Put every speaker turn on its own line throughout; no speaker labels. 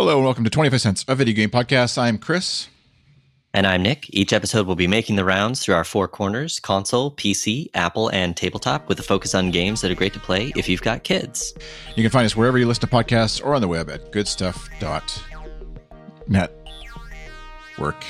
Hello and welcome to 25 Cents, a video game podcast. I'm Chris.
And I'm Nick. Each episode will be making the rounds through our four corners console, PC, Apple, and tabletop with a focus on games that are great to play if you've got kids.
You can find us wherever you listen to podcasts or on the web at goodstuff.net. Work.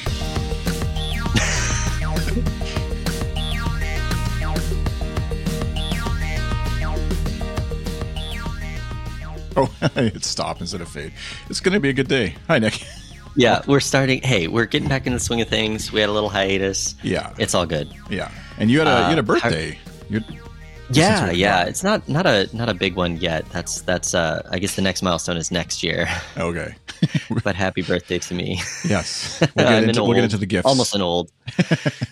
Oh, it's stop instead of fade. It's going to be a good day. Hi, Nick.
Yeah, we're starting. Hey, we're getting back in the swing of things. We had a little hiatus.
Yeah,
it's all good.
Yeah, and you had a you had a uh, birthday. How,
yeah, yeah. It's not not a not a big one yet. That's that's. uh I guess the next milestone is next year.
Okay.
but happy birthday to me.
Yes, we'll get, into, old, we'll get into the gifts.
Almost an old.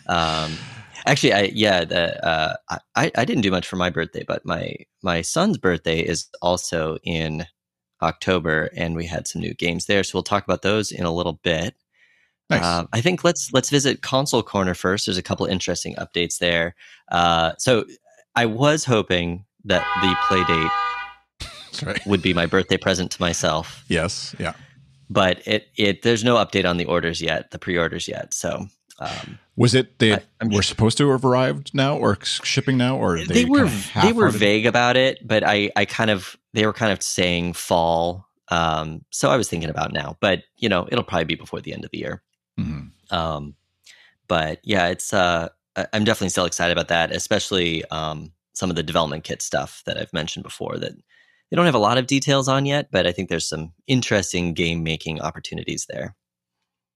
um, actually, I yeah. The uh, I I didn't do much for my birthday, but my my son's birthday is also in October, and we had some new games there. So we'll talk about those in a little bit. Nice. Uh, I think let's let's visit console corner first. There's a couple interesting updates there. Uh, so I was hoping that the Playdate right. would be my birthday present to myself.
Yes. Yeah.
But it it there's no update on the orders yet, the pre-orders yet. So
um, was it they I, were sure. supposed to have arrived now or shipping now or
they, they were they were vague about it, but I I kind of they were kind of saying fall. Um, so I was thinking about now, but you know, it'll probably be before the end of the year. Mm-hmm. Um, but yeah, it's uh, I'm definitely still excited about that, especially um, some of the development kit stuff that I've mentioned before that they don't have a lot of details on yet, but I think there's some interesting game making opportunities there.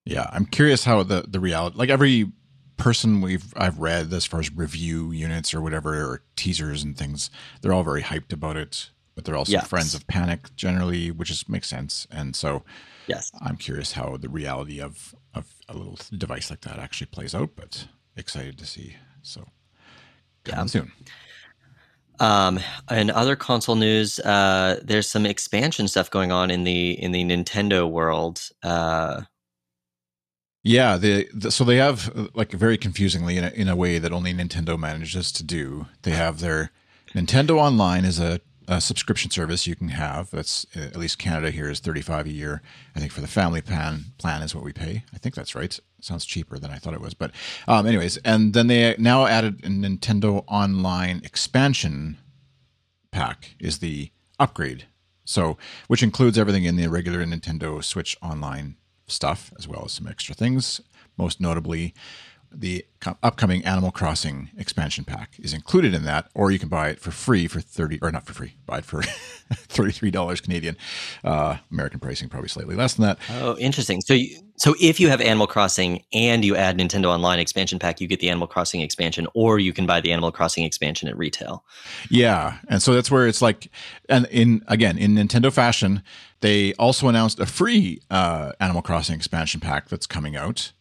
Yeah, I'm curious how the the reality, like every person we've I've read as far as review units or whatever or teasers and things, they're all very hyped about it but they're also yes. friends of Panic generally, which is makes sense. And so,
yes,
I'm curious how the reality of of a little device like that actually plays out. But excited to see. So, coming yeah. soon.
Um, in other console news, uh, there's some expansion stuff going on in the in the Nintendo world. Uh,
yeah, the, the, so they have like very confusingly in a, in a way that only Nintendo manages to do. They have their Nintendo Online is a a subscription service you can have. That's at least Canada here is 35 a year. I think for the family plan plan is what we pay. I think that's right. sounds cheaper than I thought it was. But um, anyways, and then they now added a Nintendo Online expansion pack is the upgrade. So, which includes everything in the regular Nintendo Switch Online stuff as well as some extra things. Most notably, the upcoming Animal Crossing expansion pack is included in that, or you can buy it for free for thirty or not for free, buy it for thirty three dollars Canadian. Uh, American pricing probably slightly less than that.
Oh, interesting. So, you, so if you have Animal Crossing and you add Nintendo Online expansion pack, you get the Animal Crossing expansion, or you can buy the Animal Crossing expansion at retail.
Yeah, and so that's where it's like, and in again in Nintendo fashion, they also announced a free uh, Animal Crossing expansion pack that's coming out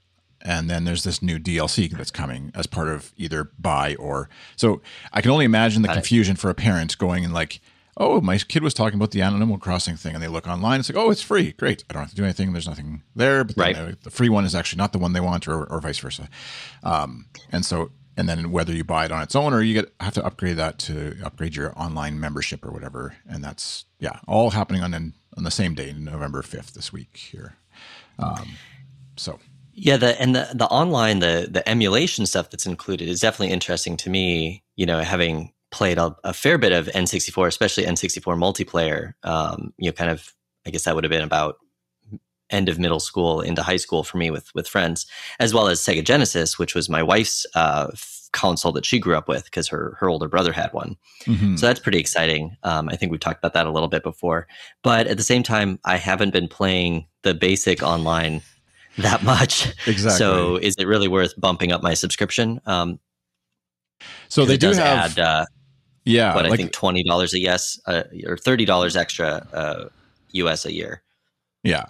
and then there's this new DLC that's coming as part of either buy or so I can only imagine the Got confusion it. for a parent going and like oh my kid was talking about the Animal Crossing thing. And they look online it's like oh it's free. Great. I don't have to do anything. There's nothing there. But right. the, the free one is actually not the one they want or, or vice versa. Um, and so and then whether you buy it on its own or you get have to upgrade that to upgrade your online membership or whatever. And that's yeah all happening on on the same day November 5th this week here. Um, so
yeah, the and the the online the the emulation stuff that's included is definitely interesting to me. You know, having played a, a fair bit of N64, especially N64 multiplayer. Um, you know, kind of I guess that would have been about end of middle school into high school for me with with friends, as well as Sega Genesis, which was my wife's uh, console that she grew up with because her her older brother had one. Mm-hmm. So that's pretty exciting. Um, I think we've talked about that a little bit before, but at the same time, I haven't been playing the basic online that much.
Exactly.
So is it really worth bumping up my subscription? Um,
so they do have,
add, uh, yeah, but like, I think twenty dollars a yes uh, or thirty dollars extra uh, US a year.
Yeah,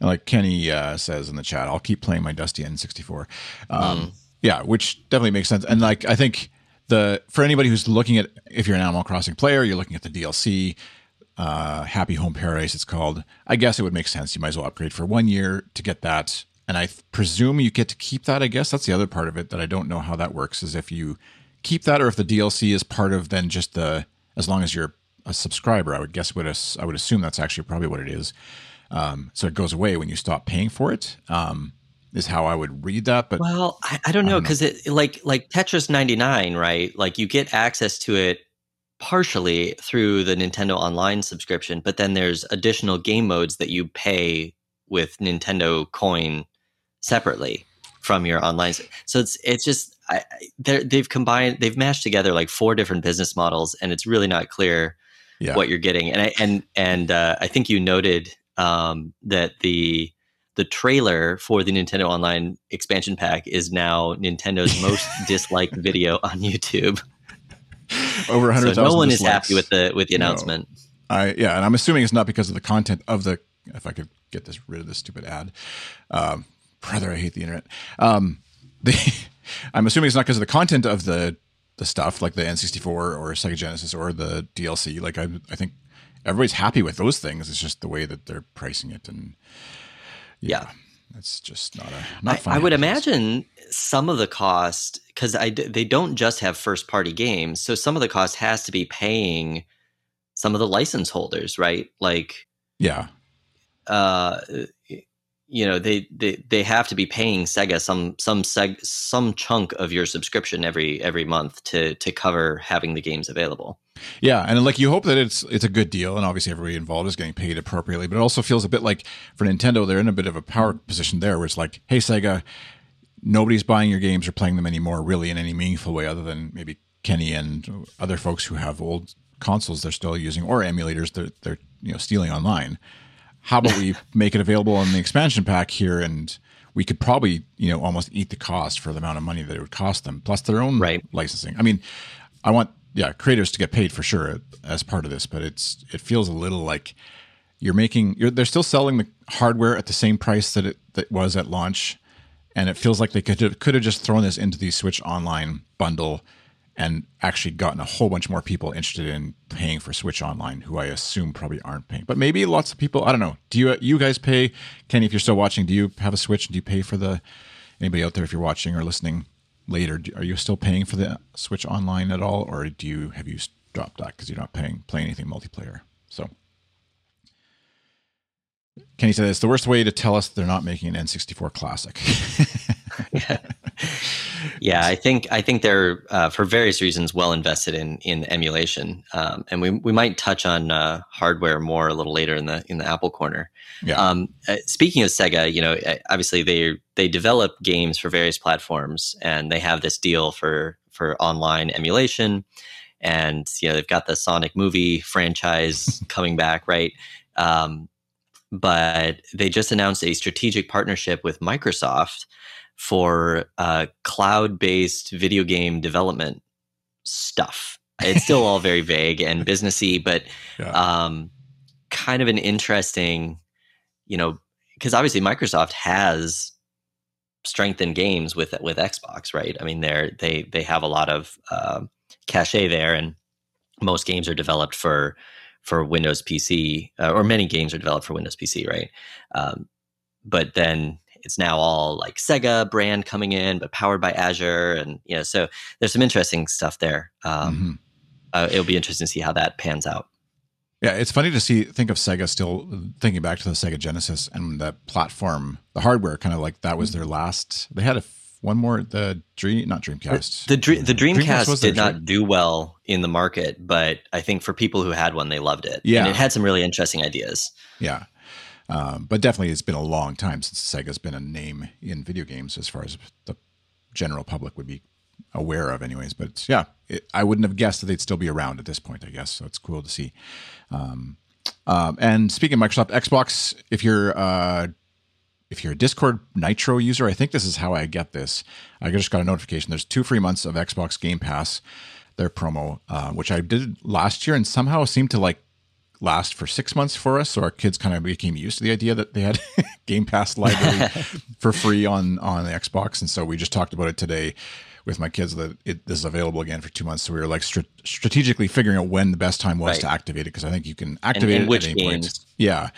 and like Kenny uh, says in the chat, I'll keep playing my Dusty N64. Um, mm. Yeah, which definitely makes sense. And like I think the for anybody who's looking at if you're an Animal Crossing player, you're looking at the DLC uh, Happy Home Paradise, it's called. I guess it would make sense. You might as well upgrade for one year to get that. And I presume you get to keep that. I guess that's the other part of it that I don't know how that works is if you keep that or if the DLC is part of then just the, as long as you're a subscriber, I would guess would I would assume that's actually probably what it is. Um, so it goes away when you stop paying for it. Um, is how I would read that. But
well, I, I don't know because it like like Tetris 99, right? Like you get access to it partially through the Nintendo Online subscription, but then there's additional game modes that you pay with Nintendo Coin separately from your online. So it's it's just I, they've combined they've mashed together like four different business models, and it's really not clear yeah. what you're getting. And I, and and uh, I think you noted um, that the the trailer for the Nintendo Online expansion pack is now Nintendo's most disliked video on YouTube.
Over 100,000 so no one
dislikes. is happy with the with the announcement. No.
I yeah, and I'm assuming it's not because of the content of the if I could get this rid of this stupid ad. Um, brother, I hate the internet. Um, the I'm assuming it's not because of the content of the the stuff like the N64 or Sega Genesis or the DLC. Like I I think everybody's happy with those things. It's just the way that they're pricing it and
yeah. yeah.
It's just not a not.
I, I would imagine some of the cost because I they don't just have first party games, so some of the cost has to be paying some of the license holders, right? Like,
yeah,
uh, you know they, they they have to be paying Sega some some seg, some chunk of your subscription every every month to to cover having the games available.
Yeah, and like you hope that it's it's a good deal, and obviously everybody involved is getting paid appropriately. But it also feels a bit like for Nintendo, they're in a bit of a power position there, where it's like, hey Sega, nobody's buying your games or playing them anymore, really in any meaningful way, other than maybe Kenny and other folks who have old consoles they're still using or emulators they're they're you know stealing online. How about we make it available in the expansion pack here and we could probably you know almost eat the cost for the amount of money that it would cost them plus their own
right.
licensing. I mean i want yeah creators to get paid for sure as part of this but it's it feels a little like you're making you're, they're still selling the hardware at the same price that it that was at launch and it feels like they could have, could have just thrown this into the switch online bundle and actually gotten a whole bunch more people interested in paying for Switch Online, who I assume probably aren't paying. But maybe lots of people. I don't know. Do you you guys pay? Kenny, if you're still watching, do you have a Switch? Do you pay for the? Anybody out there, if you're watching or listening later, do, are you still paying for the Switch Online at all, or do you have you dropped that because you're not paying playing anything multiplayer? So. Kenny said it's the worst way to tell us they're not making an N64 classic.
yeah. yeah, I think I think they're uh, for various reasons well invested in in emulation, um, and we we might touch on uh, hardware more a little later in the in the Apple corner. Yeah. Um, uh, speaking of Sega, you know, uh, obviously they they develop games for various platforms, and they have this deal for for online emulation, and you know they've got the Sonic movie franchise coming back, right? Um, but they just announced a strategic partnership with Microsoft for uh, cloud based video game development stuff. It's still all very vague and businessy, but yeah. um, kind of an interesting, you know, because obviously Microsoft has strength in games with with Xbox, right? I mean, they're they they have a lot of uh, cachet there, and most games are developed for for Windows PC, uh, or many games are developed for Windows PC, right? Um, but then it's now all like Sega brand coming in, but powered by Azure, and you know, so there's some interesting stuff there. Um, mm-hmm. uh, it'll be interesting to see how that pans out.
Yeah, it's funny to see think of Sega still thinking back to the Sega Genesis and the platform, the hardware, kind of like that was their last. They had a one more the dream not dreamcast
the, the, the dreamcast, dreamcast did not do well in the market but i think for people who had one they loved it yeah and it had some really interesting ideas
yeah um, but definitely, it's been a long time since Sega's been a name in video games, as far as the general public would be aware of, anyways. But yeah, it, I wouldn't have guessed that they'd still be around at this point. I guess so. It's cool to see. Um, um, and speaking of Microsoft Xbox, if you're uh, if you're a Discord Nitro user, I think this is how I get this. I just got a notification. There's two free months of Xbox Game Pass, their promo, uh, which I did last year, and somehow seemed to like last for six months for us. So our kids kind of became used to the idea that they had Game Pass library for free on on the Xbox, and so we just talked about it today. With my kids that it, this is available again for two months. So we were like str- strategically figuring out when the best time was
Right.
to activate it because I think you can activate
and
it
which
at any point. Yeah.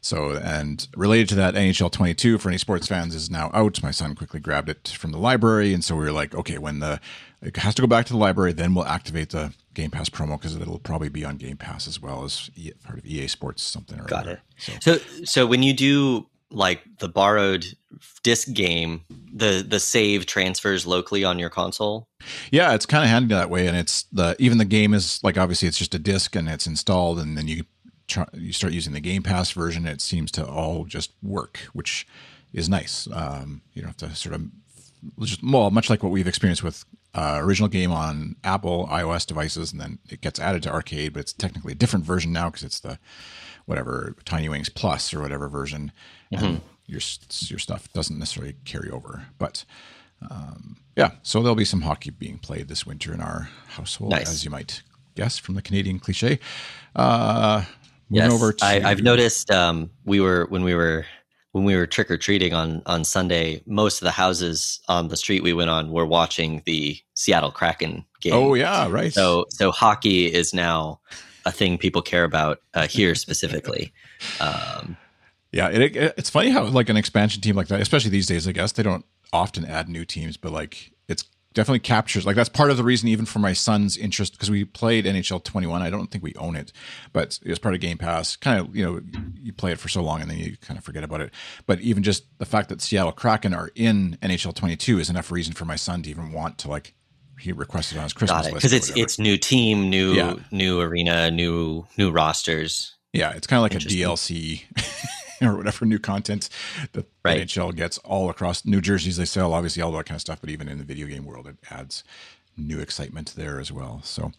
So and related to that, NHL 22 for any sports fans is now out. My son quickly grabbed it from the library, and so we were like, okay, when the it has to go back to the library, then we'll activate the Game Pass promo because it'll probably be on Game Pass as well as E- part of EA Sports something or
Got
other. So
So so when you do like the borrowed disc game, the the save transfers locally on your console.
Yeah, it's kind of handy that way, and it's the even the game is like obviously it's just a disc and it's installed, and then you try, you start using the Game Pass version. It seems to all just work, which is nice. Um, you don't have to sort of just well, much like what we've experienced with uh, original game on Apple iOS devices, and then it gets added to Arcade, but it's technically a different version now because it's the whatever Tiny Wings Plus or whatever version, and your your stuff doesn't necessarily carry over, but. Um, yeah, so there'll be some hockey being played this winter in our household,
Nice.
as you might guess from the Canadian cliche. Uh, moving
Yes,
over to
I, I've noticed um, we were when we were when we were trick or treating on on Sunday. Most of the houses on the street we went on were watching the Seattle Kraken game.
Oh yeah, right.
So so hockey is now a thing people care about uh, here specifically. Um,
Yeah, it, it, it's funny how like an expansion team like that, especially these days, I guess they don't often add new teams, but like it's definitely captures like that's part of the reason even for my son's interest because we played NHL 21. I don't think we own it, but it was part of Game Pass. Kind of you know you play it for so long and then you kind of forget about it. But even just the fact that Seattle Kraken are in NHL 22 is enough reason for my son to even want to like he requested on his Christmas
got it
list
because it's it's new team, new
Yeah.
new arena, new new rosters.
Yeah, it's kind of like a DLC or whatever new content that
Right.
NHL gets all across New Jerseys. They sell obviously all that kind of stuff, but even in the video game world, it adds new excitement there as well. So,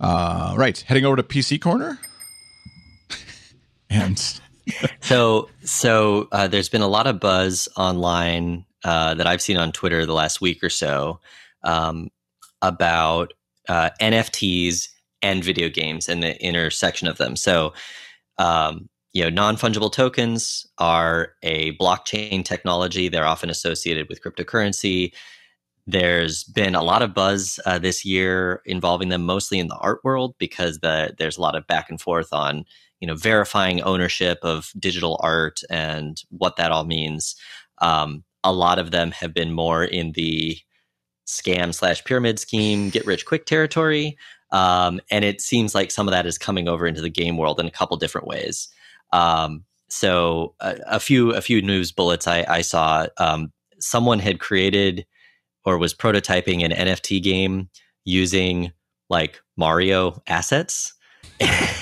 uh, right, heading over to PC Corner, and
So, so uh, there's been a lot of buzz online uh, that I've seen on Twitter the last week or so um, about uh, NFTs and video games and the intersection of them. So, um, you know, non fungible tokens are a blockchain technology. They're often associated with cryptocurrency. There's been a lot of buzz uh, this year involving them, mostly in the art world, because the, there's a lot of back and forth on you know verifying ownership of digital art and what that all means um, a lot of them have been more in the scam slash pyramid scheme get rich quick territory. Um, and it seems like some of that is coming over into the game world in a couple different ways. Um, so a, a few a few news bullets i, I saw. Um, someone had created or was prototyping an nft game using like mario assets.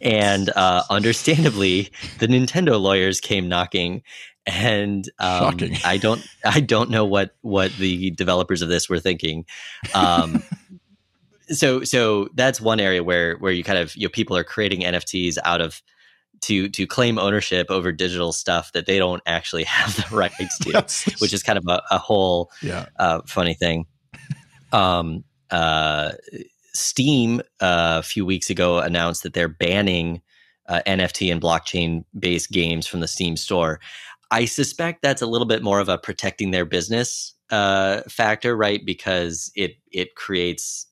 And uh, understandably, the Nintendo lawyers came knocking, and um,
Shocking.
I don't, I don't know what what the developers of this were thinking. Um, so, so that's one area where where you kind of you know people are creating NFTs out of to to claim ownership over digital stuff that they don't actually have the rights to,
That's-
which is kind of a, a whole
yeah,
uh, funny thing. Um, uh, Steam uh, a few weeks ago announced that they're banning uh, NFT and blockchain based games from the Steam store. I suspect that's a little bit more of a protecting their business uh, factor, right? Because it it creates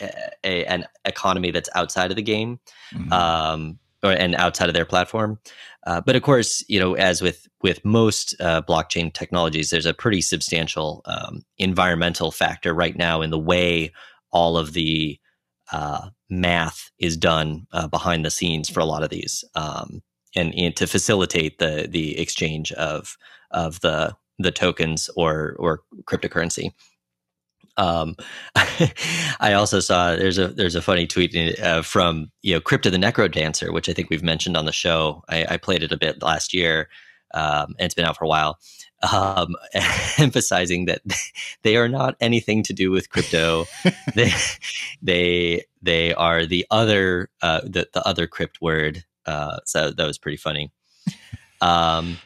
a, a- an economy that's outside of the game
Mhm.
um, or, and outside of their platform. Uh, but of course, you know, as with with most uh, blockchain technologies, there's a pretty substantial um, environmental factor right now in the way all of the uh, math is done uh, behind the scenes for a lot of these, um, and, and to facilitate the the exchange of of the the tokens or or cryptocurrency. Um, I also saw there's a there's a funny tweet uh, from you know Crypt of the NecroDancer, which I think we've mentioned on the show. I, I played it a bit last year, um, and it's been out for a while. Um, emphasizing that they are not anything to do with crypto. they they they are the other uh, the the other crypt word. Uh, so that was pretty funny. Um,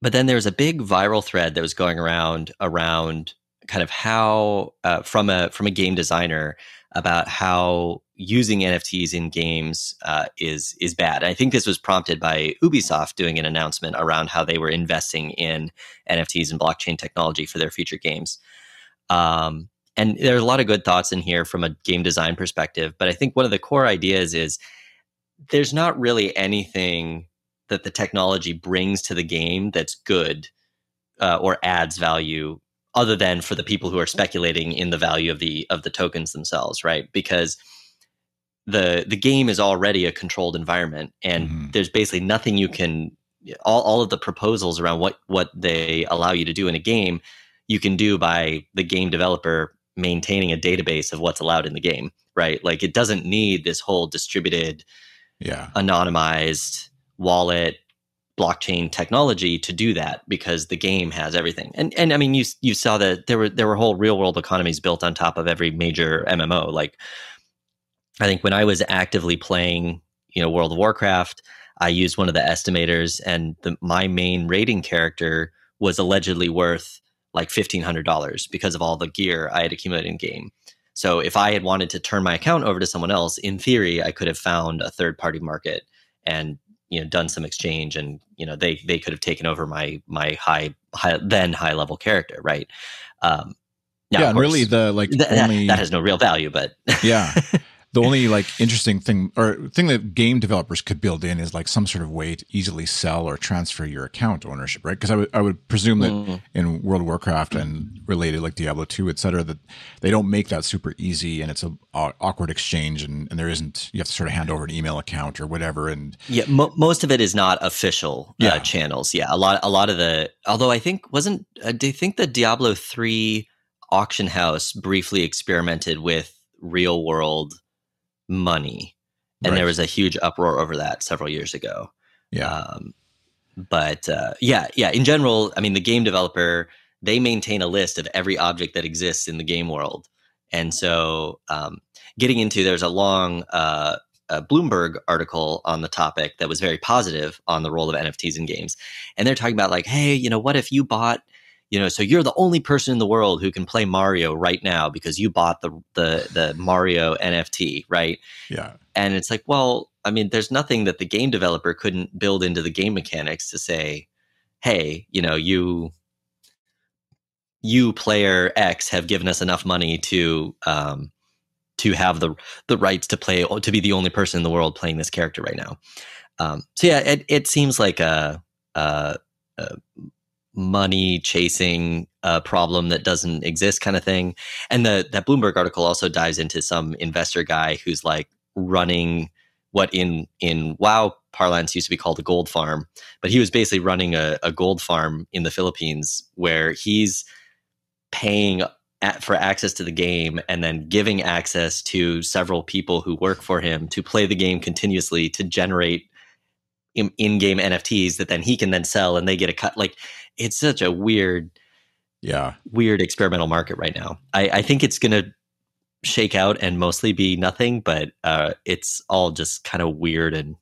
but then there was a big viral thread that was going around around kind of how uh, from a from a game designer about how using NFTs in games uh, is is bad. I think this was prompted by Ubisoft doing an announcement around how they were investing in NFTs and blockchain technology for their future games. Um, and there are a lot of good thoughts in here from a game design perspective. But I think one of the core ideas is there's not really anything that the technology brings to the game that's good uh, or adds value other than for the people who are speculating in the value of the of the tokens themselves right because the the game is already a controlled environment and mm-hmm. there's basically nothing you can all, all of the proposals around what what they allow you to do in a game you can do by the game developer maintaining a database of what's allowed in the game right like it doesn't need this whole distributed
yeah
anonymized wallet blockchain technology to do that because the game has everything. And and I mean you you saw that there were there were whole real world economies built on top of every major MMO. Like I think when I was actively playing, you know, World of Warcraft, I used one of the estimators and the, my main rating character was allegedly worth like $1500 because of all the gear I had accumulated in game. So if I had wanted to turn my account over to someone else, in theory, I could have found a third party market and you know done some exchange and you know they they could have taken over my my high, high then high level character right? Um
now, yeah and really the like
th-
only,
that, that has no real value but
yeah the only like interesting thing or thing that game developers could build in is like some sort of way to easily sell or transfer your account ownership, right? Because I would I would presume that mm. in World of Warcraft and related like Diablo two, et cetera, that they don't make that super easy and it's a, a awkward exchange and, and there isn't you have to sort of hand over an email account or whatever. And
yeah, mo- most of it is not official uh, channels. Yeah, a lot a lot of the although I think wasn't uh, do you think the Diablo three auction house briefly experimented with real world money, and right. there was a huge uproar over that several years ago.
Yeah. Um,
but uh, yeah, yeah. In general, I mean, the game developer they maintain a list of every object that exists in the game world, and so um, getting into there's a long uh, a Bloomberg article on the topic that was very positive on the role of NFTs in games, and they're talking about like, hey, you know, what if you bought you know so you're the only person in the world who can play mario right now because you bought the the the mario nft right?
Yeah.
And it's like well i mean there's nothing that the game developer couldn't build into the game mechanics to say hey you know you you player x have given us enough money to um to have the the rights to play to be the only person in the world playing this character right now. Um so yeah it, it seems like a, a, a money chasing a problem that doesn't exist kind of thing. And the that Bloomberg article also dives into some investor guy who's like running what in in WoW parlance used to be called a gold farm, but he was basically running a, a gold farm in the Philippines where he's paying at, for access to the game and then giving access to several people who work for him to play the game continuously to generate in-game NFTs that then he can then sell and they get a cut. Like it's such a weird,
yeah,
weird experimental market right now. I, I think it's going to shake out and mostly be nothing, but uh, it's all just kind of weird and.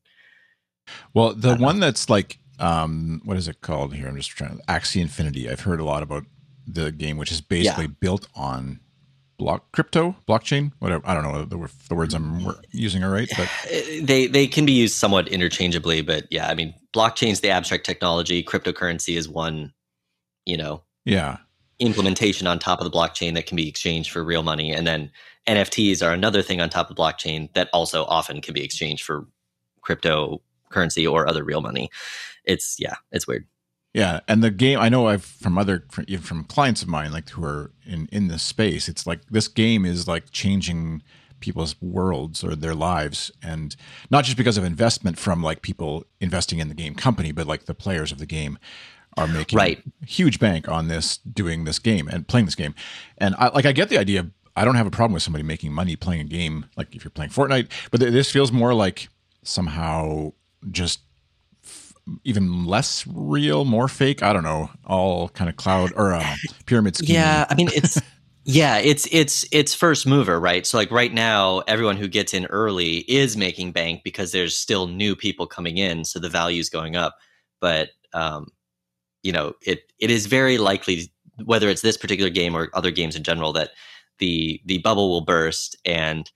Well, the one know. that's like, um, what is it called here? I'm just trying to Axie Infinity. I've heard a lot about the game, which is basically yeah. built on block crypto blockchain whatever. I don't know the, the words i'm using are right but
they they can be used somewhat interchangeably but yeah i mean blockchain is the abstract technology. Cryptocurrency is one you know
yeah.
implementation on top of the blockchain that can be exchanged for real money. And then nfts are another thing on top of blockchain that also often can be exchanged for cryptocurrency or other real money. It's yeah it's weird
yeah, and the game I know I've from other from, from clients of mine like who are in in this space. It's like this game is like changing people's worlds or their lives, and not just because of investment from like people investing in the game company, but like the players of the game are making
right.
huge bank on this doing this game and playing this game. And I like I get the idea. I don't have a problem with somebody making money playing a game like if you're playing Fortnite, but this feels more like somehow just even less real, more fake. I don't know, all kind of cloud or um, pyramid scheme.
Yeah, I mean it's yeah, it's it's it's first mover, right? So like right now, everyone who gets in early is making bank because there's still new people coming in, so the value is going up. But um, you know, it it is very likely whether it's this particular game or other games in general that the the bubble will burst and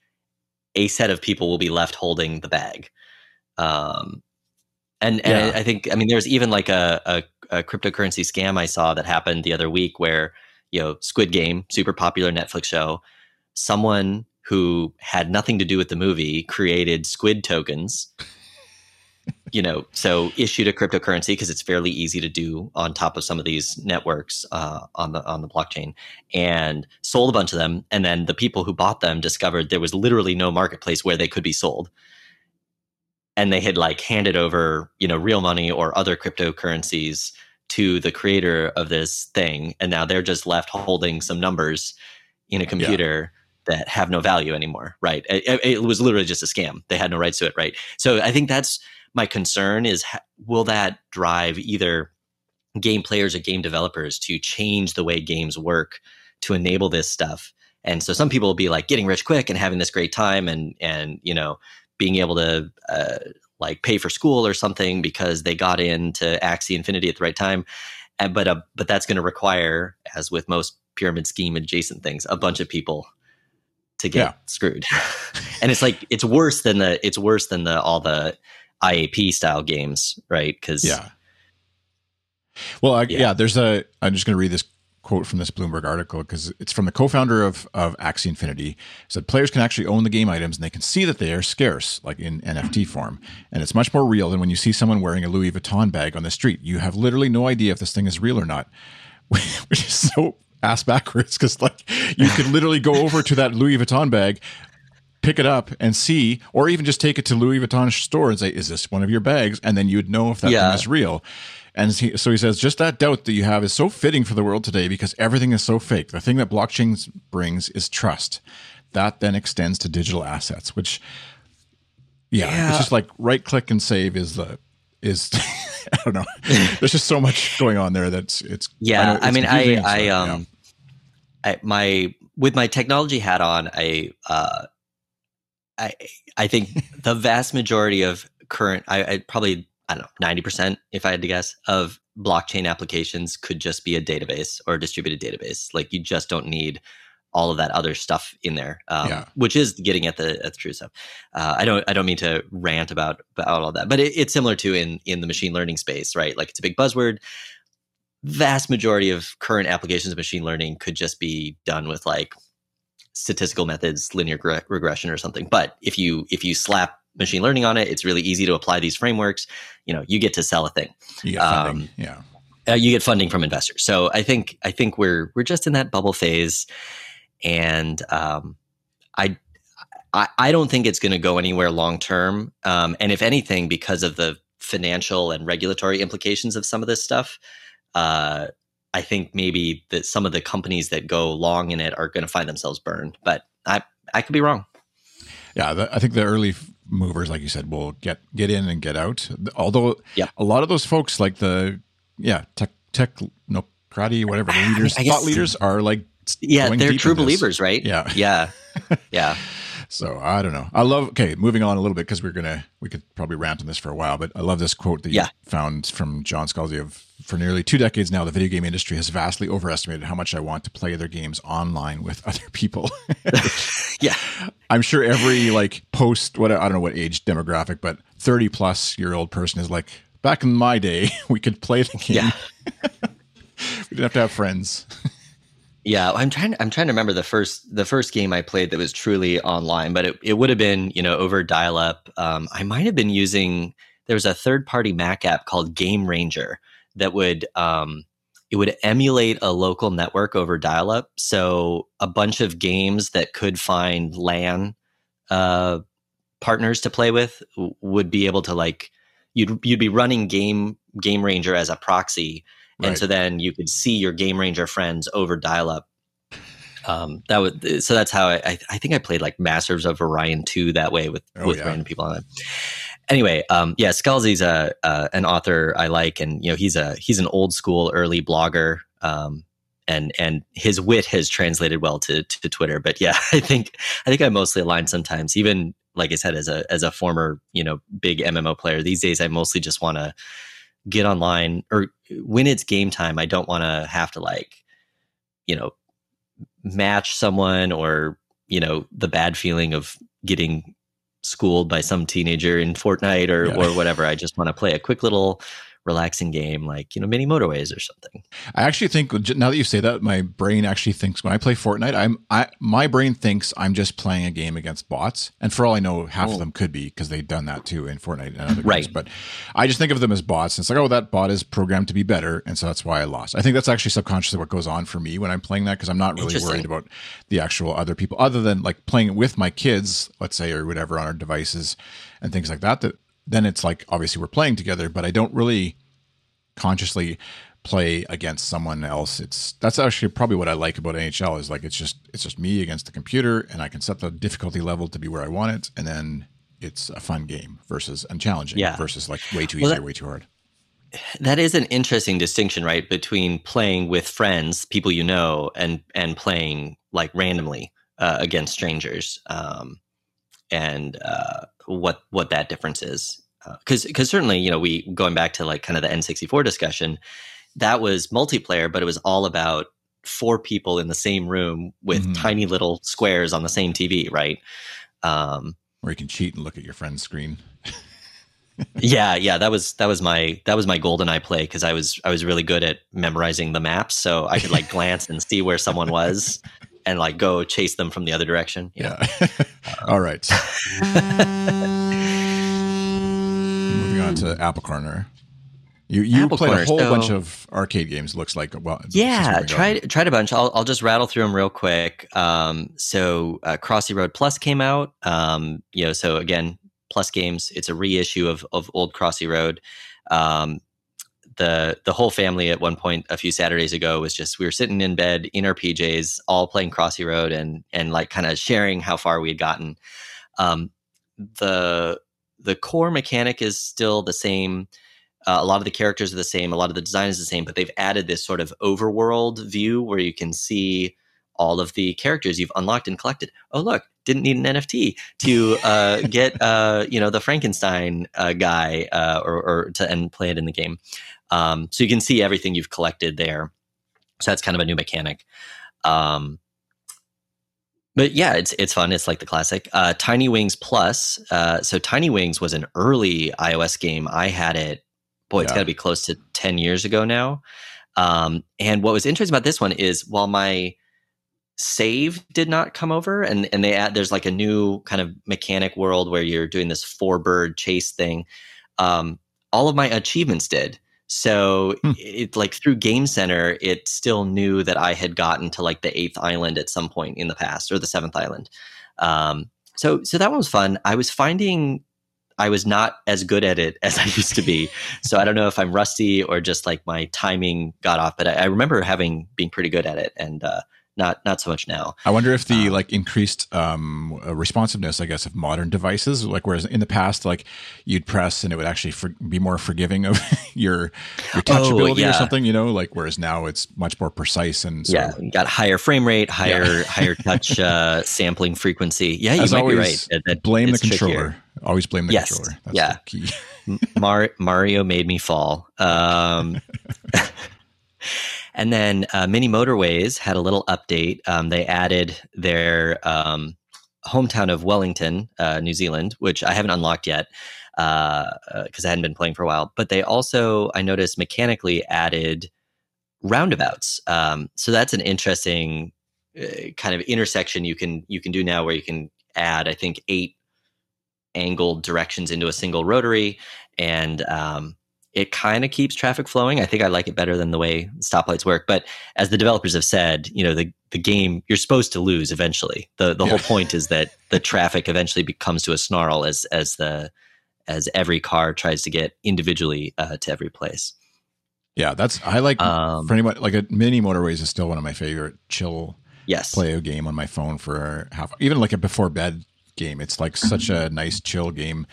a set of people will be left holding the bag. Um, and and yeah. I, I, think I mean there's even like a, a, a cryptocurrency scam I saw that happened the other week where you know, Squid Game, super popular Netflix show. Someone who had nothing to do with the movie created squid tokens you know, so issued a cryptocurrency because it's fairly easy to do on top of some of these networks uh, on the on the blockchain, and sold a bunch of them. And then the people who bought them discovered there was literally no marketplace where they could be sold, and they had like handed over, you know, real money or other cryptocurrencies to the creator of this thing, and now they're just left holding some numbers in a computer. Yeah that have no value anymore, right? It, it, was literally just a scam. They had no rights to it, right? So I think that's my concern is will that drive either game players or game developers to change the way games work to enable this stuff and so some people will be like getting rich quick and having this great time and and you know being able to uh, like pay for school or something because they got into Axie Infinity at the right time and, but uh, but that's going to require as with most pyramid scheme adjacent things a bunch of people to get yeah. screwed and it's like it's worse than the it's worse than the all the IAP style games, right? Because
yeah. Well, I, yeah. yeah. there's a. I'm just going to read this quote from this Bloomberg article because it's from the co-founder of of Axie Infinity. It said players can actually own the game items and they can see that they are scarce, like in NFT form, and it's much more real than when you see someone wearing a Louis Vuitton bag on the street. You have literally no idea if this thing is real or not, which is so ass backwards because like you could literally go over to that Louis Vuitton bag, pick it up and see, or even just take it to Louis Vuitton store and say, "Is this one of your bags?" And then you'd know if that yeah. thing is real. And he, so he says, just that doubt that you have is so fitting for the world today because everything is so fake. The thing that blockchain brings is trust. That then extends to digital assets, which, yeah, yeah. it's just like right click and save is the is I don't know. There's just so much going on there that's it's
yeah. I, it's I mean, I I um, yeah. I my with my technology hat on, I uh I I think the vast majority of current, I, I probably I don't know, ninety percent, if I had to guess, of blockchain applications could just be a database or a distributed database. Like you just don't need all of that other stuff in there, um, yeah. which is getting at the, at the true stuff. Uh, I don't I don't mean to rant about about all that, but it, it's similar to in in the machine learning space, right? Like it's a big buzzword. Vast majority of current applications of machine learning could just be done with like statistical methods, linear gre- regression or something. But if you if you slap machine learning on it, it's really easy to apply these frameworks. You know, you get to sell a thing.
You get funding. Um, yeah.
Uh, you get funding from investors. So I think I think we're we're just in that bubble phase, and um, I, I I don't think it's going to go anywhere long term. Um, and if anything, because of the financial and regulatory implications of some of this stuff, uh, I think maybe that some of the companies that go long in it are going to find themselves burned. But I I could be wrong.
Yeah, the, I think the early movers, like you said, will get get in and get out. Although, yeah, a lot of those folks, like the yeah tech tech no karate whatever ah, leaders, I thought leaders are like
yeah, they're true believers, right?
Yeah,
yeah, yeah.
So I don't know. I love. Okay, moving on a little bit because we're gonna we could probably rant on this for a while, but I love this quote that you found from John Scalzi of for nearly two decades now, the video game industry has vastly overestimated how much I want to play their games online with other people.
yeah,
I'm sure every like post what I don't know what age demographic, but 30 plus year old person is like, back in my day, we could play the game.
Yeah.
we didn't have to have friends.
Yeah, I'm trying. I'm trying to remember the first the first game I played that was truly online, but it, it would have been you know over dial up. Um, I might have been using there was a third party Mac app called Game Ranger that would um, it would emulate a local network over dial up. So a bunch of games that could find LAN uh, partners to play with would be able to like you'd you'd be running game Game Ranger as a proxy Right. And so then you could see your Game Ranger friends over dial up. Um, that would so that's how I, I think I played like Masters of Orion 2 that way with oh, with yeah. random people on it. Anyway, um, yeah, Scalzi's a uh, an author I like, and you know he's a he's an old school early blogger. Um, and and his wit has translated well to to Twitter. But yeah, I think I think I mostly align sometimes. Even like I said, as a as a former you know big MMO player, these days I mostly just want to get online or when it's game time, I don't want to have to like, you know, match someone or, you know, the bad feeling of getting schooled by some teenager in Fortnite or, yeah. or whatever. I just want to play a quick little relaxing game like you know mini motorways or something
I actually think now that you say that, my brain actually thinks when I play Fortnite, I'm I my brain thinks I'm just playing a game against bots, and for all I know, half
Oh.
of them could be because they've done that too in Fortnite and other games. But I just think of them as bots. And it's like, oh, that bot is programmed to be better, and so that's why I lost. I think that's actually subconsciously what goes on for me when I'm playing that because I'm not really worried about the actual other people, other than like playing it with my kids, let's say, or whatever on our devices and things like that. That then it's like obviously we're playing together, but I don't really consciously play against someone else. It's that's actually probably what I like about NHL is like it's just it's just me against the computer and I can set the difficulty level to be where I want it and then it's a fun game versus and challenging
Yeah.
versus like way too
Well,
easy or way too hard.
that is an interesting distinction right between playing with friends people you know and and playing like randomly uh, against strangers um, and uh, what what that difference is because because certainly you know we going back to like kind of the N64 discussion that was multiplayer but it was all about four people in the same room with
Mhm.
tiny little squares on the same TV right um,
Or you can cheat and look at your friend's screen.
yeah yeah that was that was my that was my GoldenEye play because i was i was really good at memorizing the maps so i could like glance and see where someone was and like go chase them from the other direction?
Yeah. All right. Moving on to Apple Corner. You you
Apple
played
Corner,
a whole
so-
bunch of arcade games. Looks like well.
yeah
been
tried tried a bunch i'll, I'll just rattle through them real quick um, so uh, crossy road plus came out um, you know so again plus games it's a reissue of, of old crossy road um, the the whole family at one point a few saturdays ago was just we were sitting in bed in our pjs all playing crossy road and and like kind of sharing how far we had gotten. Um, the the core mechanic is still the same. Uh, a lot of the characters are the same, a lot of the design is the same, but they've added this sort of overworld view where you can see all of the characters you've unlocked and collected. Oh, look, didn't need an NFT to uh, get uh, you know the Frankenstein uh, guy uh, or, or to and play it in the game. Um, so you can see everything you've collected there. So that's kind of a new mechanic. Um, but yeah, it's it's fun. It's like the classic uh, Tiny Wings Plus. Uh, so Tiny Wings was an early iOS game. I had it. Boy, it's
Yeah.
got to be close to ten years ago now. Um, and what was interesting about this one is while my save did not come over, and and they add there's like a new kind of mechanic world where you're doing this four bird chase thing. Um, all of my achievements did. So
Hmm.
it like through Game Center, it still knew that I had gotten to like the eighth island at some point in the past or the seventh island. Um, so so that one was fun. I was finding I was not as good at it as I used to be. so I don't know if I'm rusty or just like my timing got off, but I, I remember having being pretty good at it and uh, not not so much now.
I wonder if the
Um,
like increased um, uh, responsiveness, I guess, of modern devices, like whereas in the past, like you'd press and it would actually for, be more forgiving of your your touchability or
Oh, yeah.
something, you know, like whereas now it's much more precise and so,
yeah, you got higher frame rate, higher higher touch uh, sampling frequency. Yeah, you
As
might be right. That
blame the
it's trickier.
controller. Always blame the
Yes.
controller. That's
Yeah.
the key.
Mar- Mario made me fall. Um, and then uh, Mini Motorways had a little update. Um, they added their um, hometown of Wellington, uh, New Zealand, which I haven't unlocked yet because I hadn't been playing for a while. But they also, I noticed, mechanically added roundabouts. Um, so that's an interesting uh, kind of intersection you can you can do now, where you can add, I think, eight angled directions into a single rotary and um, it kind of keeps traffic flowing. I think I like it better than the way stoplights work. But as the developers have said, you know, the the game you're supposed to lose eventually. the The
Yeah.
whole point is that the traffic eventually becomes to a snarl as as the as every car tries to get individually uh, to every place.
Yeah, that's I like
Um,
pretty much like a mini motorways is still one of my favorite chill
yes,
play a game on my phone for half even like a before bed game. It's like such a nice chill game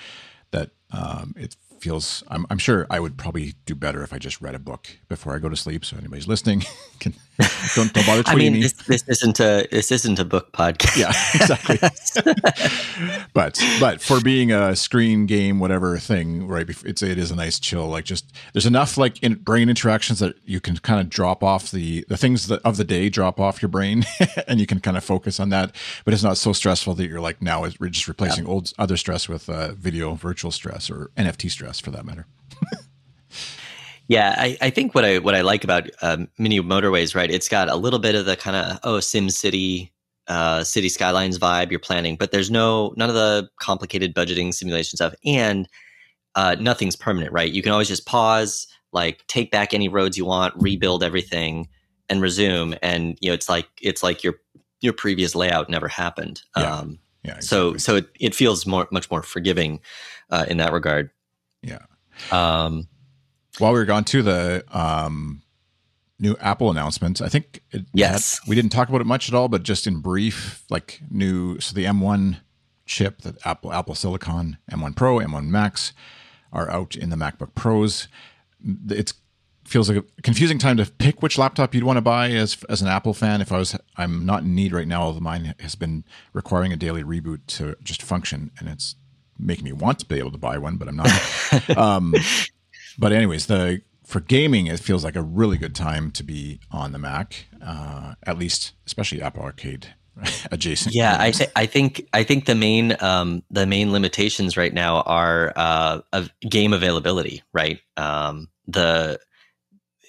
that um, it feels. I'm, I'm sure I would probably do better if I just read a book before I go to sleep. So anybody's listening, can don't don't bother tweeting
I mean,
me.
this, this isn't a this isn't a book podcast.
Yeah, exactly. but but for being a screen game, whatever thing, right? It's it is a nice chill. Like just there's enough like in brain interactions that you can kind of drop off the the things that of the day drop off your brain, and you can kind of focus on that. But it's not so stressful that you're like now it's- we're just replacing old other stress with uh, video virtual stress or NFT stress for that matter.
Yeah, I, I think what I what I like about um, mini motorways, right? It's got a little bit of the kind of oh Sim City, uh, City Skylines vibe you're planning, but there's no none of the complicated budgeting simulation stuff, and uh, nothing's permanent, right? You can always just pause, like take back any roads you want, rebuild everything, and resume. And you know, it's like it's like your your previous layout never happened.
Yeah.
Um,
Yeah. Exactly.
so so it, it feels more much more forgiving uh, in that regard.
yeah.
Um,
While we were gone to the um, new Apple announcement, I think it
Yes.
had- we didn't talk about it much at all, but just in brief, like new so the M1 chip that Apple Apple Silicon M1 Pro, M1 Max are out in the MacBook Pros. It feels like a confusing time to pick which laptop you'd want to buy as as an Apple fan. If I was, I'm not in need right now. Although mine has been requiring a daily reboot to just function, and it's making me want to be able to buy one, but I'm not. um, but anyways, the for gaming, it feels like a really good time to be on the Mac, uh, at least, especially Apple Arcade adjacent.
Yeah, I, th- I think I think the main um, the main limitations right now are uh, of game availability. Right, um, the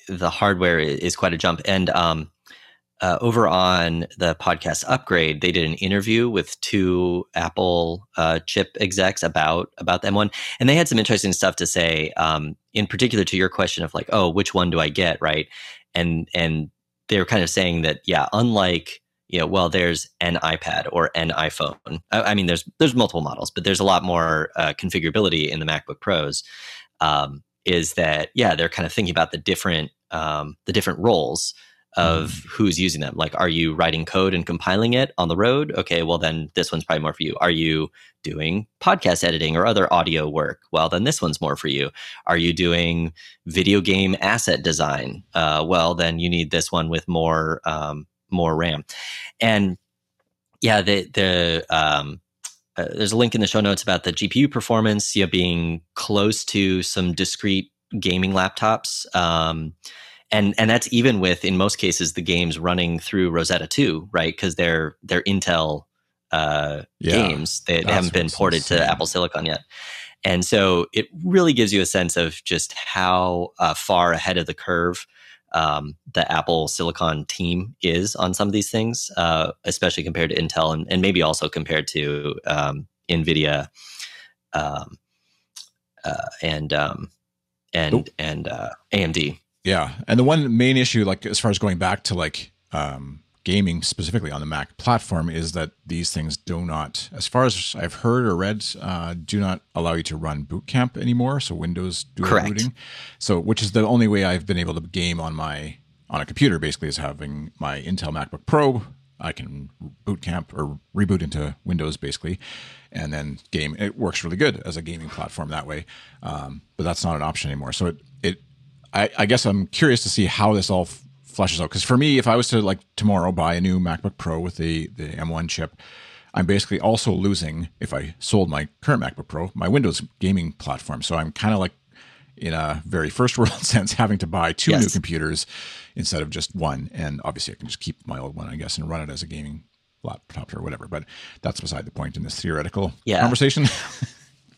the hardware is quite a jump, and um, uh, over on the podcast upgrade, they did an interview with two Apple uh, chip execs about about the M1, and they had some interesting stuff to say. Um, in particular, to your question of like, oh, which one do I get? Right, and and they were kind of saying that yeah, unlike you know, well, there's an iPad or an iPhone. I, I mean, there's there's multiple models, but there's a lot more uh, configurability in the MacBook Pros. Um, is that yeah, they're kind of thinking about the different um, the different roles of who's using them. Like, are you writing code and compiling it on the road? Okay, well then this one's probably more for you. Are you doing podcast editing or other audio work? Well, then this one's more for you. Are you doing video game asset design? Uh, well, then you need this one with more um, more RAM. And yeah, the the um, uh, there's a link in the show notes about the GPU performance, you know, being close to some discrete gaming laptops. Um, and and that's even with in most cases the games running through Rosetta 2, right? Because they're they're Intel uh,
Yeah,
games. They, they haven't been ported to. Apple Silicon yet. And so it really gives you a sense of just how uh, far ahead of the curve um, the Apple Silicon team is on some of these things, uh, especially compared to Intel and, and maybe also compared to um, NVIDIA um, uh, and um, and
Oop.
and uh, AMD.
Yeah, and the one main issue, like as far as going back to like um, gaming specifically on the Mac platform, is that these things do not, as far as I've heard or read, uh, do not allow you to run Boot Camp anymore. So Windows dual
Correct.
booting, so which is the only way I've been able to game on my on a computer. Basically, is having my Intel MacBook Pro. I can boot camp or reboot into Windows basically, and then game. It works really good as a gaming platform that way, um, but that's not an option anymore. So it it I, I guess I'm curious to see how this all f- flushes out. Because for me, if I was to like tomorrow buy a new MacBook Pro with the the M1 chip, I'm basically also losing if I sold my current MacBook Pro my Windows gaming platform. So I'm kind of like in a very first world sense having to buy two new computers instead of just one. And obviously, I can just keep my old one, I guess, and run it as a gaming laptop or whatever. But that's beside the point in this theoretical
Yeah.
conversation.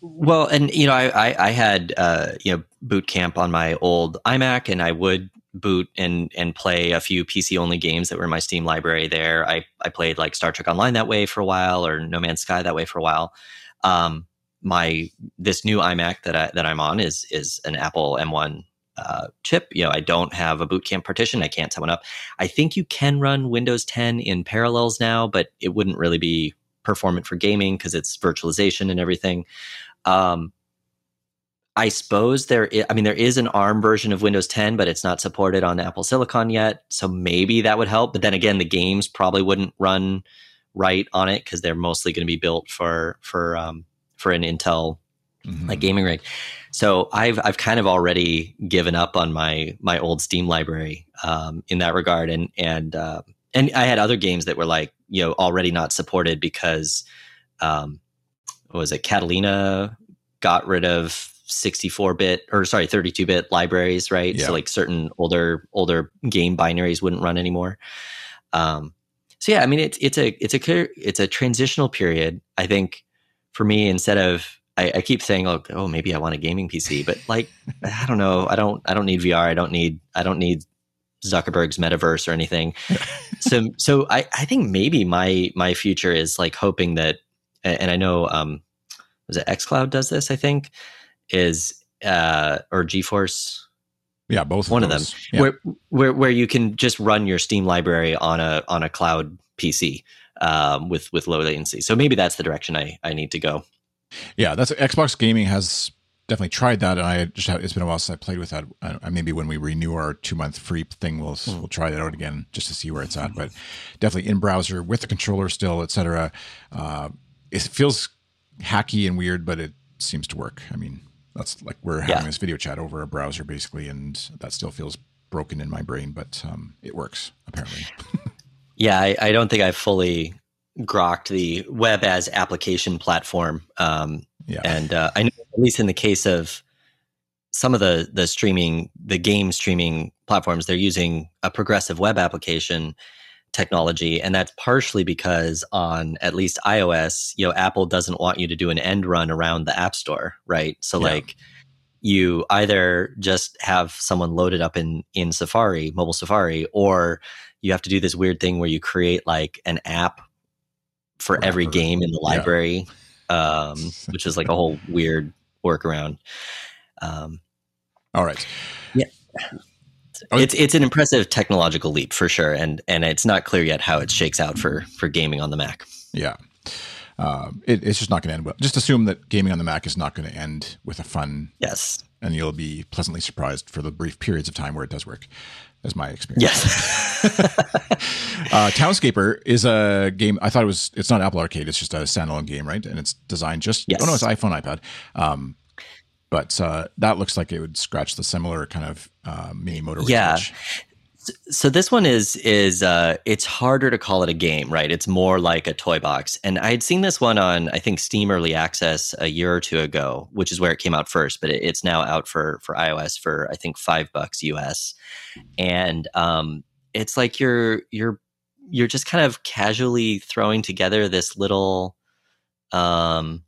Well, and you know, I I, I had uh, you know boot camp on my old iMac, and I would boot and and play a few PC only games that were in my Steam library. There, I I played like Star Trek Online that way for a while, or No Man's Sky that way for a while. Um, my this new iMac that I that I'm on is is an Apple M1 uh, chip. You know, I don't have a boot camp partition. I can't set one up. I think you can run Windows 10 in parallels now, but it wouldn't really be performant for gaming because it's virtualization and everything. Um, I suppose there. i- I mean, there is an ARM version of Windows 10, but it's not supported on Apple Silicon yet. So maybe that would help. But then again, the games probably wouldn't run right on it because they're mostly going to be built for for um, for an Intel
Mhm.
like gaming rig. So I've I've kind of already given up on my my old Steam library um, in that regard, and and uh, and I had other games that were like you know already not supported because um, was it Catalina got rid of 64 bit or sorry 32 bit libraries, right?
Yeah.
So like certain older older game binaries wouldn't run anymore. Um, so yeah, I mean it's it's a it's a clear it's a transitional period. I think for me instead of I, I keep saying, oh, oh, maybe I want a gaming PC, but like, I don't know. I don't, I don't need VR. I don't need, I don't need Zuckerberg's metaverse or anything. so, so I, I think maybe my, my future is like hoping that, and I know, um, was it XCloud does this? I think is, uh, or GeForce.
Yeah, both
one
of,
of them, yeah. where, where where you can just run your Steam library on a on a cloud PC um, with with low latency. So maybe that's the direction I I need to go.
Yeah, that's Xbox Gaming has definitely tried that, and I just have, it's been a while since I played with that. Uh, maybe when we renew our two month free thing, we'll mm. we'll try that out again just to see where it's at. But definitely in browser with the controller still, etc. Uh, it feels hacky and weird, but it seems to work. I mean, that's like we're having yeah. this video chat over a browser basically, and that still feels broken in my brain, but um, it works apparently.
yeah, I, I don't think I've fully grokked the web as application platform. Um, yeah. And uh, I know, at least in the case of some of the the streaming, the game streaming platforms, they're using a progressive web application technology, and that's partially because on at least iOS, you know, Apple doesn't want you to do an end run around the App Store, right? So, yeah. like, you either just have someone loaded up in in Safari, mobile Safari, or you have to do this weird thing where you create like an app for every game in the library, yeah. um, which is like a whole weird workaround. Um,
All right.
Yeah. It's it's an impressive technological leap for sure, and and it's not clear yet how it shakes out for for gaming on the Mac.
Yeah, uh, it, it's just not going to end well. Just assume that gaming on the Mac is not going to end with a fun.
Yes,
and you'll be pleasantly surprised for the brief periods of time where it does work. That's my experience.
Yes.
uh, Townscaper is a game. I thought it was. It's not Apple Arcade. It's just a standalone game, right? And it's designed just. Yes. Oh no, it's iPhone, iPad. Um, but uh, that looks like it would scratch the similar kind of uh, mini motor.
Yeah. So this one is is uh, it's harder to call it a game, right? It's more like a toy box. And I had seen this one on I think Steam Early Access a year or two ago, which is where it came out first. But it, it's now out for for iOS for I think five bucks US, and um, it's like you're you're you're just kind of casually throwing together this little um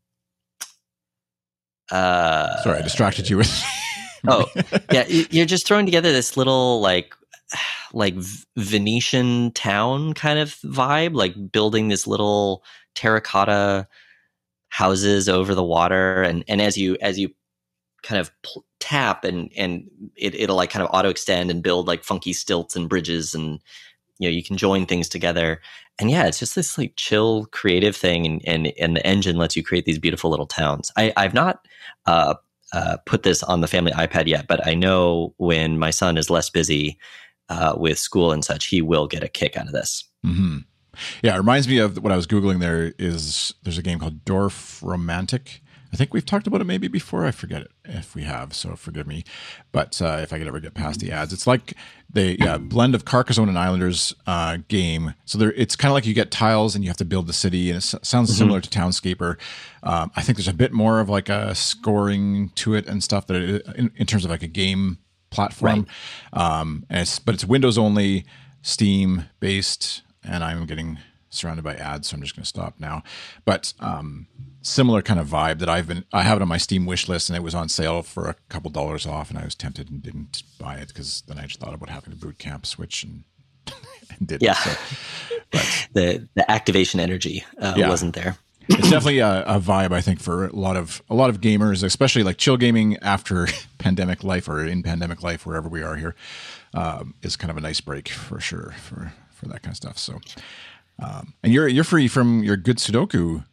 uh sorry i distracted you with
oh yeah you're just throwing together this little like like Venetian town kind of vibe, like building this little terracotta houses over the water, and and as you as you kind of pl- tap and and it, it'll like kind of auto extend and build like funky stilts and bridges and you know you can join things together and yeah it's just this like chill creative thing and and, and the engine lets you create these beautiful little towns i i've not uh, uh, put this on the family ipad yet but i know when my son is less busy uh, with school and such, he will get a kick out of this.
Mm-hmm. Yeah, it reminds me of what I was googling. There is there's a game called Dorfromantik. I think we've talked about it maybe before. I forget it if we have, so forgive me. But uh, if I could ever get past the ads, it's like the yeah, blend of Carcassonne and Islanders uh, game. So there, it's kind of like you get tiles and you have to build the city, and it sounds mm-hmm. similar to Townscaper. Um, I think there's a bit more of like a scoring to it and stuff that it, in, in terms of like a game platform. Right. Um, and it's but it's Windows only, Steam based, and I'm getting surrounded by ads, so I'm just going to stop now. But um, similar kind of vibe that I've been I have it on my Steam wish list, and it was on sale for a couple dollars off, and I was tempted and didn't buy it because then I just thought about having a boot camp switch and. and did
yeah, so, but, the the activation energy uh, yeah. wasn't there
it's definitely a, a, vibe I think for a lot of a lot of gamers, especially like chill gaming after pandemic life or in pandemic life, wherever we are here, um, is kind of a nice break for sure for for that kind of stuff. So, um, and you're you're free from your good Sudoku.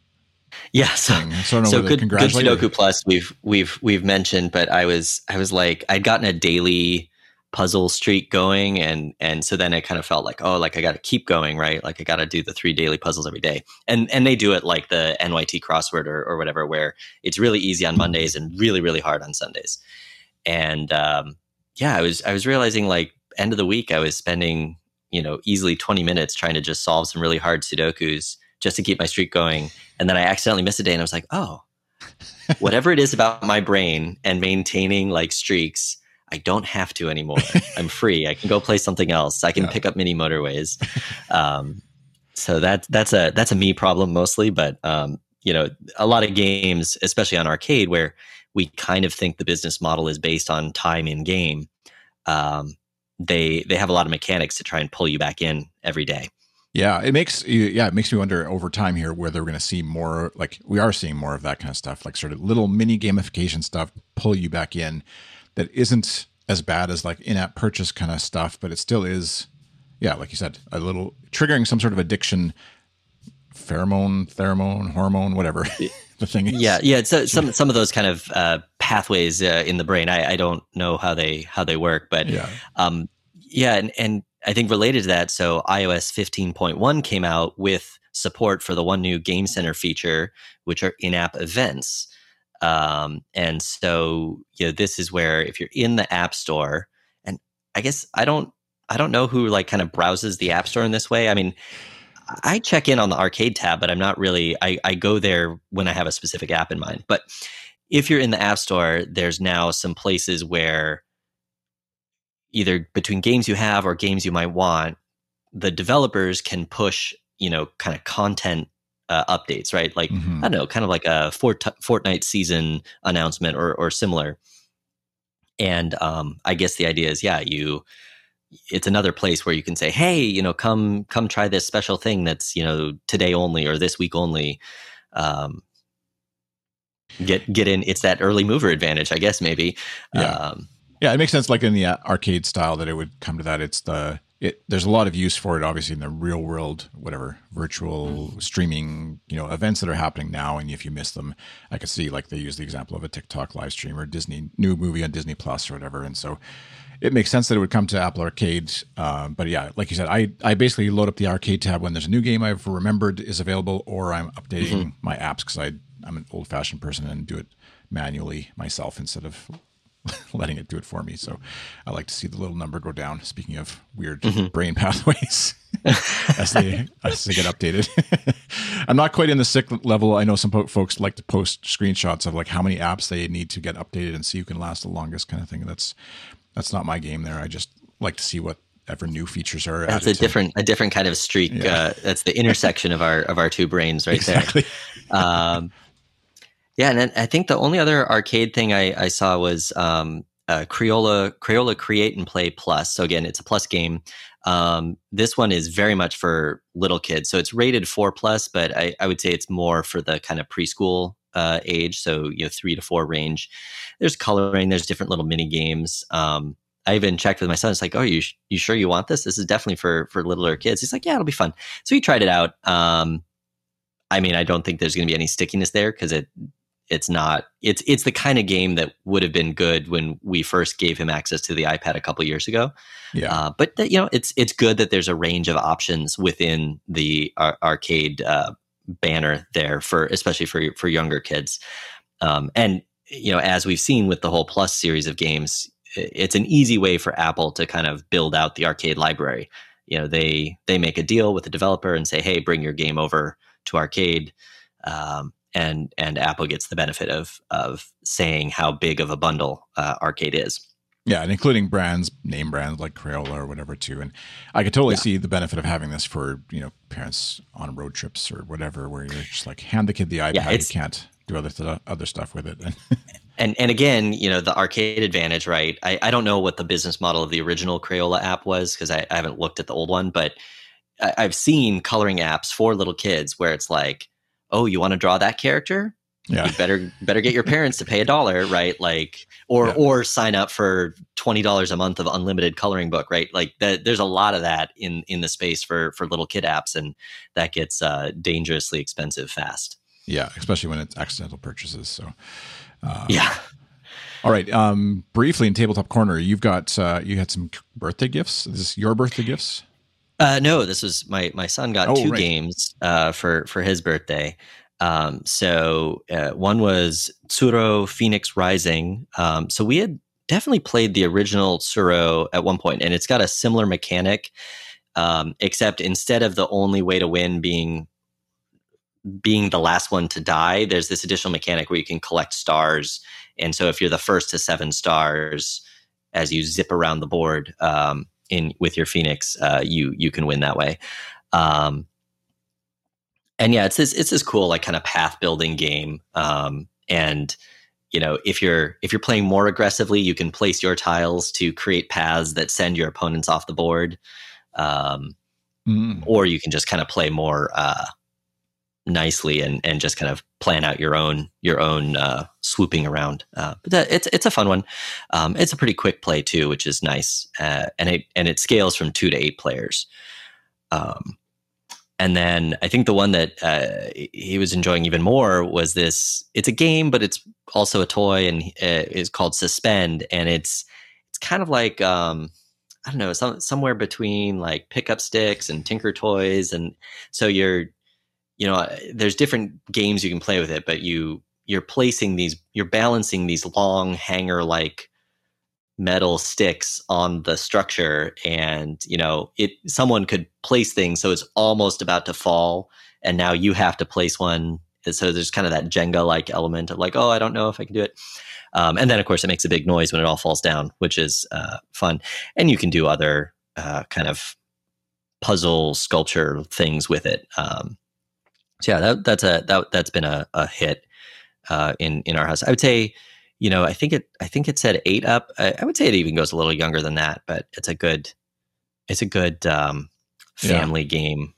Yeah, so, so, so good, good Sudoku Plus we've we've we've mentioned, but I was I was like I'd gotten a daily puzzle streak going and and so then it kind of felt like oh like i got to keep going right? Like i got to do the three daily puzzles every day. And and they do it like the nyt crossword or, or whatever where it's really easy on mondays and really really hard on sundays. And um, yeah i was i was realizing like end of the week i was spending you know easily 20 minutes trying to just solve some really hard sudokus just to keep my streak going and then i accidentally missed a day and i was like oh whatever it is about my brain and maintaining like streaks I don't have to anymore. I'm free. I can go play something else. I can yeah. pick up mini motorways. Um, so that that's a that's a me problem mostly, but um, you know, a lot of games, especially on arcade, where we kind of think the business model is based on time in game. Um, they they have a lot of mechanics to try and pull you back in every day.
Yeah, it makes yeah it makes me wonder over time here whether we're going to see more like we are seeing more of that kind of stuff, like sort of little mini gamification stuff, pull you back in, that isn't as bad as like in-app purchase kind of stuff, but it still is, yeah, like you said, a little triggering some sort of addiction, pheromone, pheromone, hormone, whatever the thing is.
Yeah, yeah, so some some of those kind of uh, pathways uh, in the brain. I, I don't know how they how they work, but
Yeah.
um, yeah, and, and I think related to that, so iOS 15.1 came out with support for the one new Game Center feature, which are in-app events. Um, and so, you know, this is where if you're in the App Store, and I guess I don't, I don't know who like kind of browses the App Store in this way. I mean, I check in on the arcade tab, but I'm not really. I, I go there when I have a specific app in mind. But if you're in the App Store, there's now some places where either between games you have or games you might want, the developers can push, you know, kind of content uh, updates, right? Like
Mhm.
I don't know, kind of like a Fort- Fortnite season announcement or or similar. And um, I guess the idea is, yeah, you. It's another place where you can say, "Hey, you know, come come try this special thing that's you know today only or this week only." Um, get get in. It's that early mover advantage, I guess. Maybe.
Yeah.
Um,
Yeah, it makes sense. Like in the arcade style, that it would come to that. It's the it. There's a lot of use for it, obviously, in the real world, whatever virtual streaming, you know, events that are happening now. And if you miss them, I could see like they use the example of a TikTok live stream or Disney new movie on Disney Plus or whatever. And so it makes sense that it would come to Apple Arcade. Uh, but yeah, like you said, I I basically load up the arcade tab when there's a new game I've remembered is available, or I'm updating my apps because I I'm an old fashioned person and do it manually myself instead of letting it do it for me. So I like to see the little number go down. Speaking of weird brain pathways as they as they get updated. I'm not quite in the sick level. I know some po- folks like to post screenshots of like how many apps they need to get updated and see who can last the longest kind of thing. That's that's not my game there. I just like to see whatever new features are.
That's
added
a
to-
different a different kind of streak.
Yeah.
Uh, that's the intersection of our of our two brains right
exactly.
there. Um, yeah, and then I think the only other arcade thing I, I saw was um, uh, Crayola Crayola Create and Play Plus. So again, it's a plus game. Um, this one is very much for little kids, so it's rated four plus, but I, I would say it's more for the kind of preschool uh, age, so you know three to four range. There's coloring, there's different little mini games. Um, I even checked with my son. It's like, oh, you you sure you want this? This is definitely for for littler kids. He's like, yeah, it'll be fun. So he tried it out. Um, I mean, I don't think there's going to be any stickiness there because it it's not it's it's the kind of game that would have been good when we first gave him access to the iPad a couple years ago.
Yeah.
Uh, but that, you know, it's it's good that there's a range of options within the ar- arcade uh, banner there for especially for for younger kids. Um, and you know, as we've seen with the whole Plus series of games, it's an easy way for Apple to kind of build out the arcade library. You know, they they make a deal with the developer and say, "Hey, bring your game over to arcade." Um, and and Apple gets the benefit of of saying how big of a bundle uh, arcade is.
Yeah, and including brands, name brands like Crayola or whatever too. And I could totally
Yeah.
see the benefit of having this for you know parents on road trips or whatever, where you're just like hand the kid the iPad, you can't do other th- other stuff with it. And
and and again, you know, the arcade advantage, right? I, I don't know what the business model of the original Crayola app was because I, I haven't looked at the old one, but I, I've seen coloring apps for little kids where it's like, oh, you want to draw that character?
Yeah,
You better better get your parents to pay a dollar, right? Like, or
Yeah.
or sign up for twenty dollars a month of unlimited coloring book, right? Like, that, there's a lot of that in in the space for for little kid apps, and that gets uh, dangerously expensive fast.
yeah, especially when it's accidental purchases. So, uh,
Yeah.
all right. Um, briefly in tabletop corner, you've got uh, you had some birthday gifts. Is this your birthday gifts?
Uh, no, this was my my son got
Oh,
two
right.
games uh, for for his birthday. Um, so uh, one was Tsuro Phoenix Rising. Um, so we had definitely played the original Tsuro at one point, and it's got a similar mechanic, um, except instead of the only way to win being being the last one to die, there's this additional mechanic where you can collect stars. And so if you're the first to seven stars, as you zip around the board um, in with your Phoenix, uh, you you can win that way. Um, and yeah, it's this it's this cool like kind of path building game. Um, and you know, if you're if you're playing more aggressively, you can place your tiles to create paths that send your opponents off the board. Um, mm. Or you can just kind of play more uh, nicely and and just kind of plan out your own your own uh, swooping around. Uh, but that, it's it's a fun one. Um, it's a pretty quick play too, which is nice, uh, and it and it scales from two to eight players. Um, and then I think the one that uh, he was enjoying even more was this. It's a game, but it's also a toy, and uh, is called Suspend, and it's it's kind of like um, I don't know, some, somewhere between like pickup sticks and Tinker Toys, and so you're you know there's different games you can play with it, but you you're placing these, you're balancing these long hanger like metal sticks on the structure and you know it someone could place things so it's almost about to fall and now you have to place one. So there's kind of that jenga like element of like oh i don't know if i can do it. Um, and then of course it makes a big noise when it all falls down which is uh, fun. And you can do other uh, kind of puzzle sculpture things with it um, so yeah that, that's a that, that's been a, a hit uh, in in our house. I would say you know, I think it I think it said eight up. I, I, would say it even goes a little younger than that, but it's a good it's a good um, family yeah. game.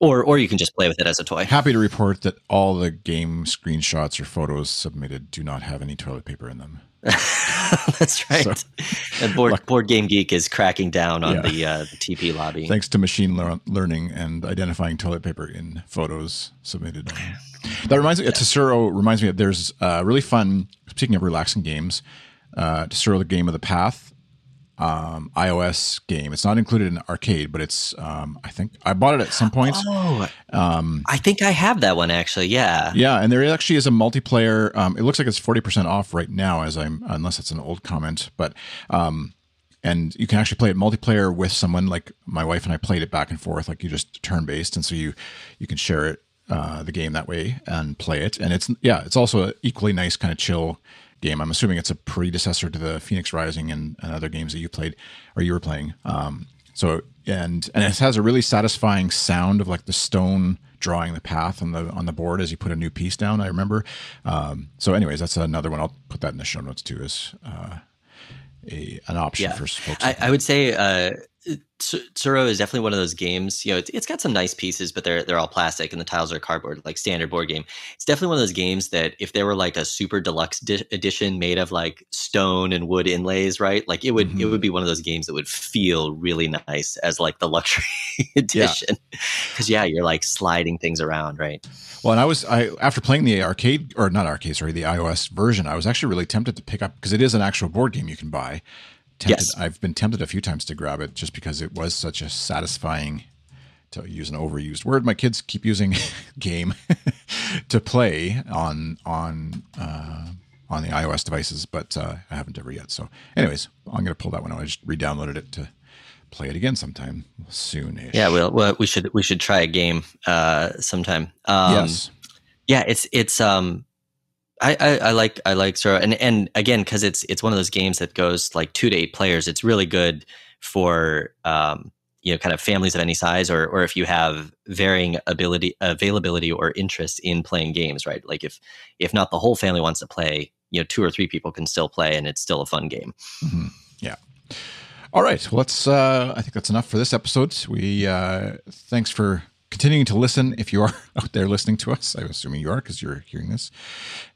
Or or you can just play with it as a toy.
Happy to report that all the game screenshots or photos submitted do not have any toilet paper in them.
That's right. So, and board, luck- board Game Geek is cracking down on yeah. the, uh, the TP lobby.
Thanks to machine learning and identifying toilet paper in photos submitted. That reminds me, yeah. Tsuro reminds me that there's a really fun, speaking of relaxing games, uh, Tsuro the Game of the Path um, iOS game. It's not included in arcade, but it's um, I think I bought it at some point.
Oh, um, I think I have that one actually. Yeah,
yeah, and there actually is a multiplayer. Um, it looks like it's forty percent off right now, as I'm unless it's an old comment, but um, and you can actually play it multiplayer with someone. Like my wife and I played it back and forth, like you just turn based, and so you you can share it uh, the game that way and play it. And it's yeah, it's also an equally nice kind of chill game. I'm assuming it's a predecessor to the Phoenix Rising and, and other games that you played or you were playing. Um, so and and it has a really satisfying sound of like the stone drawing the path on the on the board as you put a new piece down. I remember. Um, so, anyways, that's another one. I'll put that in the show notes too. Is uh, a an option yeah. for folks.
I, I would say uh, Tsuro is definitely one of those games. You know, it's, it's got some nice pieces, but they're they're all plastic and the tiles are cardboard, like standard board game. It's definitely one of those games that if there were like a super deluxe di- edition made of like stone and wood inlays, right? Like it would mm-hmm. it would be one of those games that would feel really nice as like the luxury edition. Because yeah. yeah, you're like sliding things around, right?
Well, and I was I after playing the arcade or not arcade, sorry, the iOS version, I was actually really tempted to pick up because it is an actual board game you can buy tempted, yes. I've been tempted a few times to grab it just because it was such a satisfying, to use an overused word, my kids keep using game to play on on uh, on the iOS devices, but uh, I haven't ever yet. So, anyways, I'm going to pull that one out. I just re-downloaded it to play it again sometime soon.
Yeah, well, well, we should we should try a game uh, sometime. Um, yes. Yeah, it's it's um I, I, I, like I like Tsuro and and again because it's it's one of those games that goes like two to eight players. It's really good for um, you know kind of families of any size or or if you have varying ability availability or interest in playing games. Right, like if if not the whole family wants to play, you know, two or three people can still play and it's still a fun game.
Mm-hmm. Yeah. All right. Let's. Uh, I think that's enough for this episode. We uh, thanks for continuing to listen if you are out there listening to us. I'm assuming you are because you're hearing this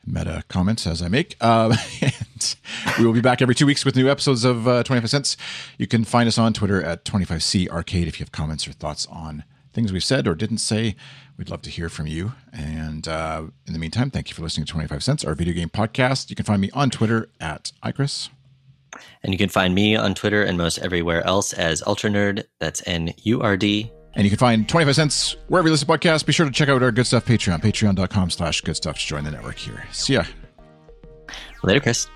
meta comments as I make. Uh, and we will be back every two weeks with new episodes of uh, 25 Cents. You can find us on Twitter at 25C Arcade if you have comments or thoughts on things we've said or didn't say. We'd love to hear from you. And uh, in the meantime, thank you for listening to 25 Cents, our video game podcast. You can find me on Twitter at iChris.
And you can find me on Twitter and most everywhere else as Ultranurd. That's N U R D
and you can find 25 cents wherever you listen to podcasts. Be sure to check out our Good Stuff Patreon, patreon.com slash good stuff to join the network here. See ya.
Later, Chris.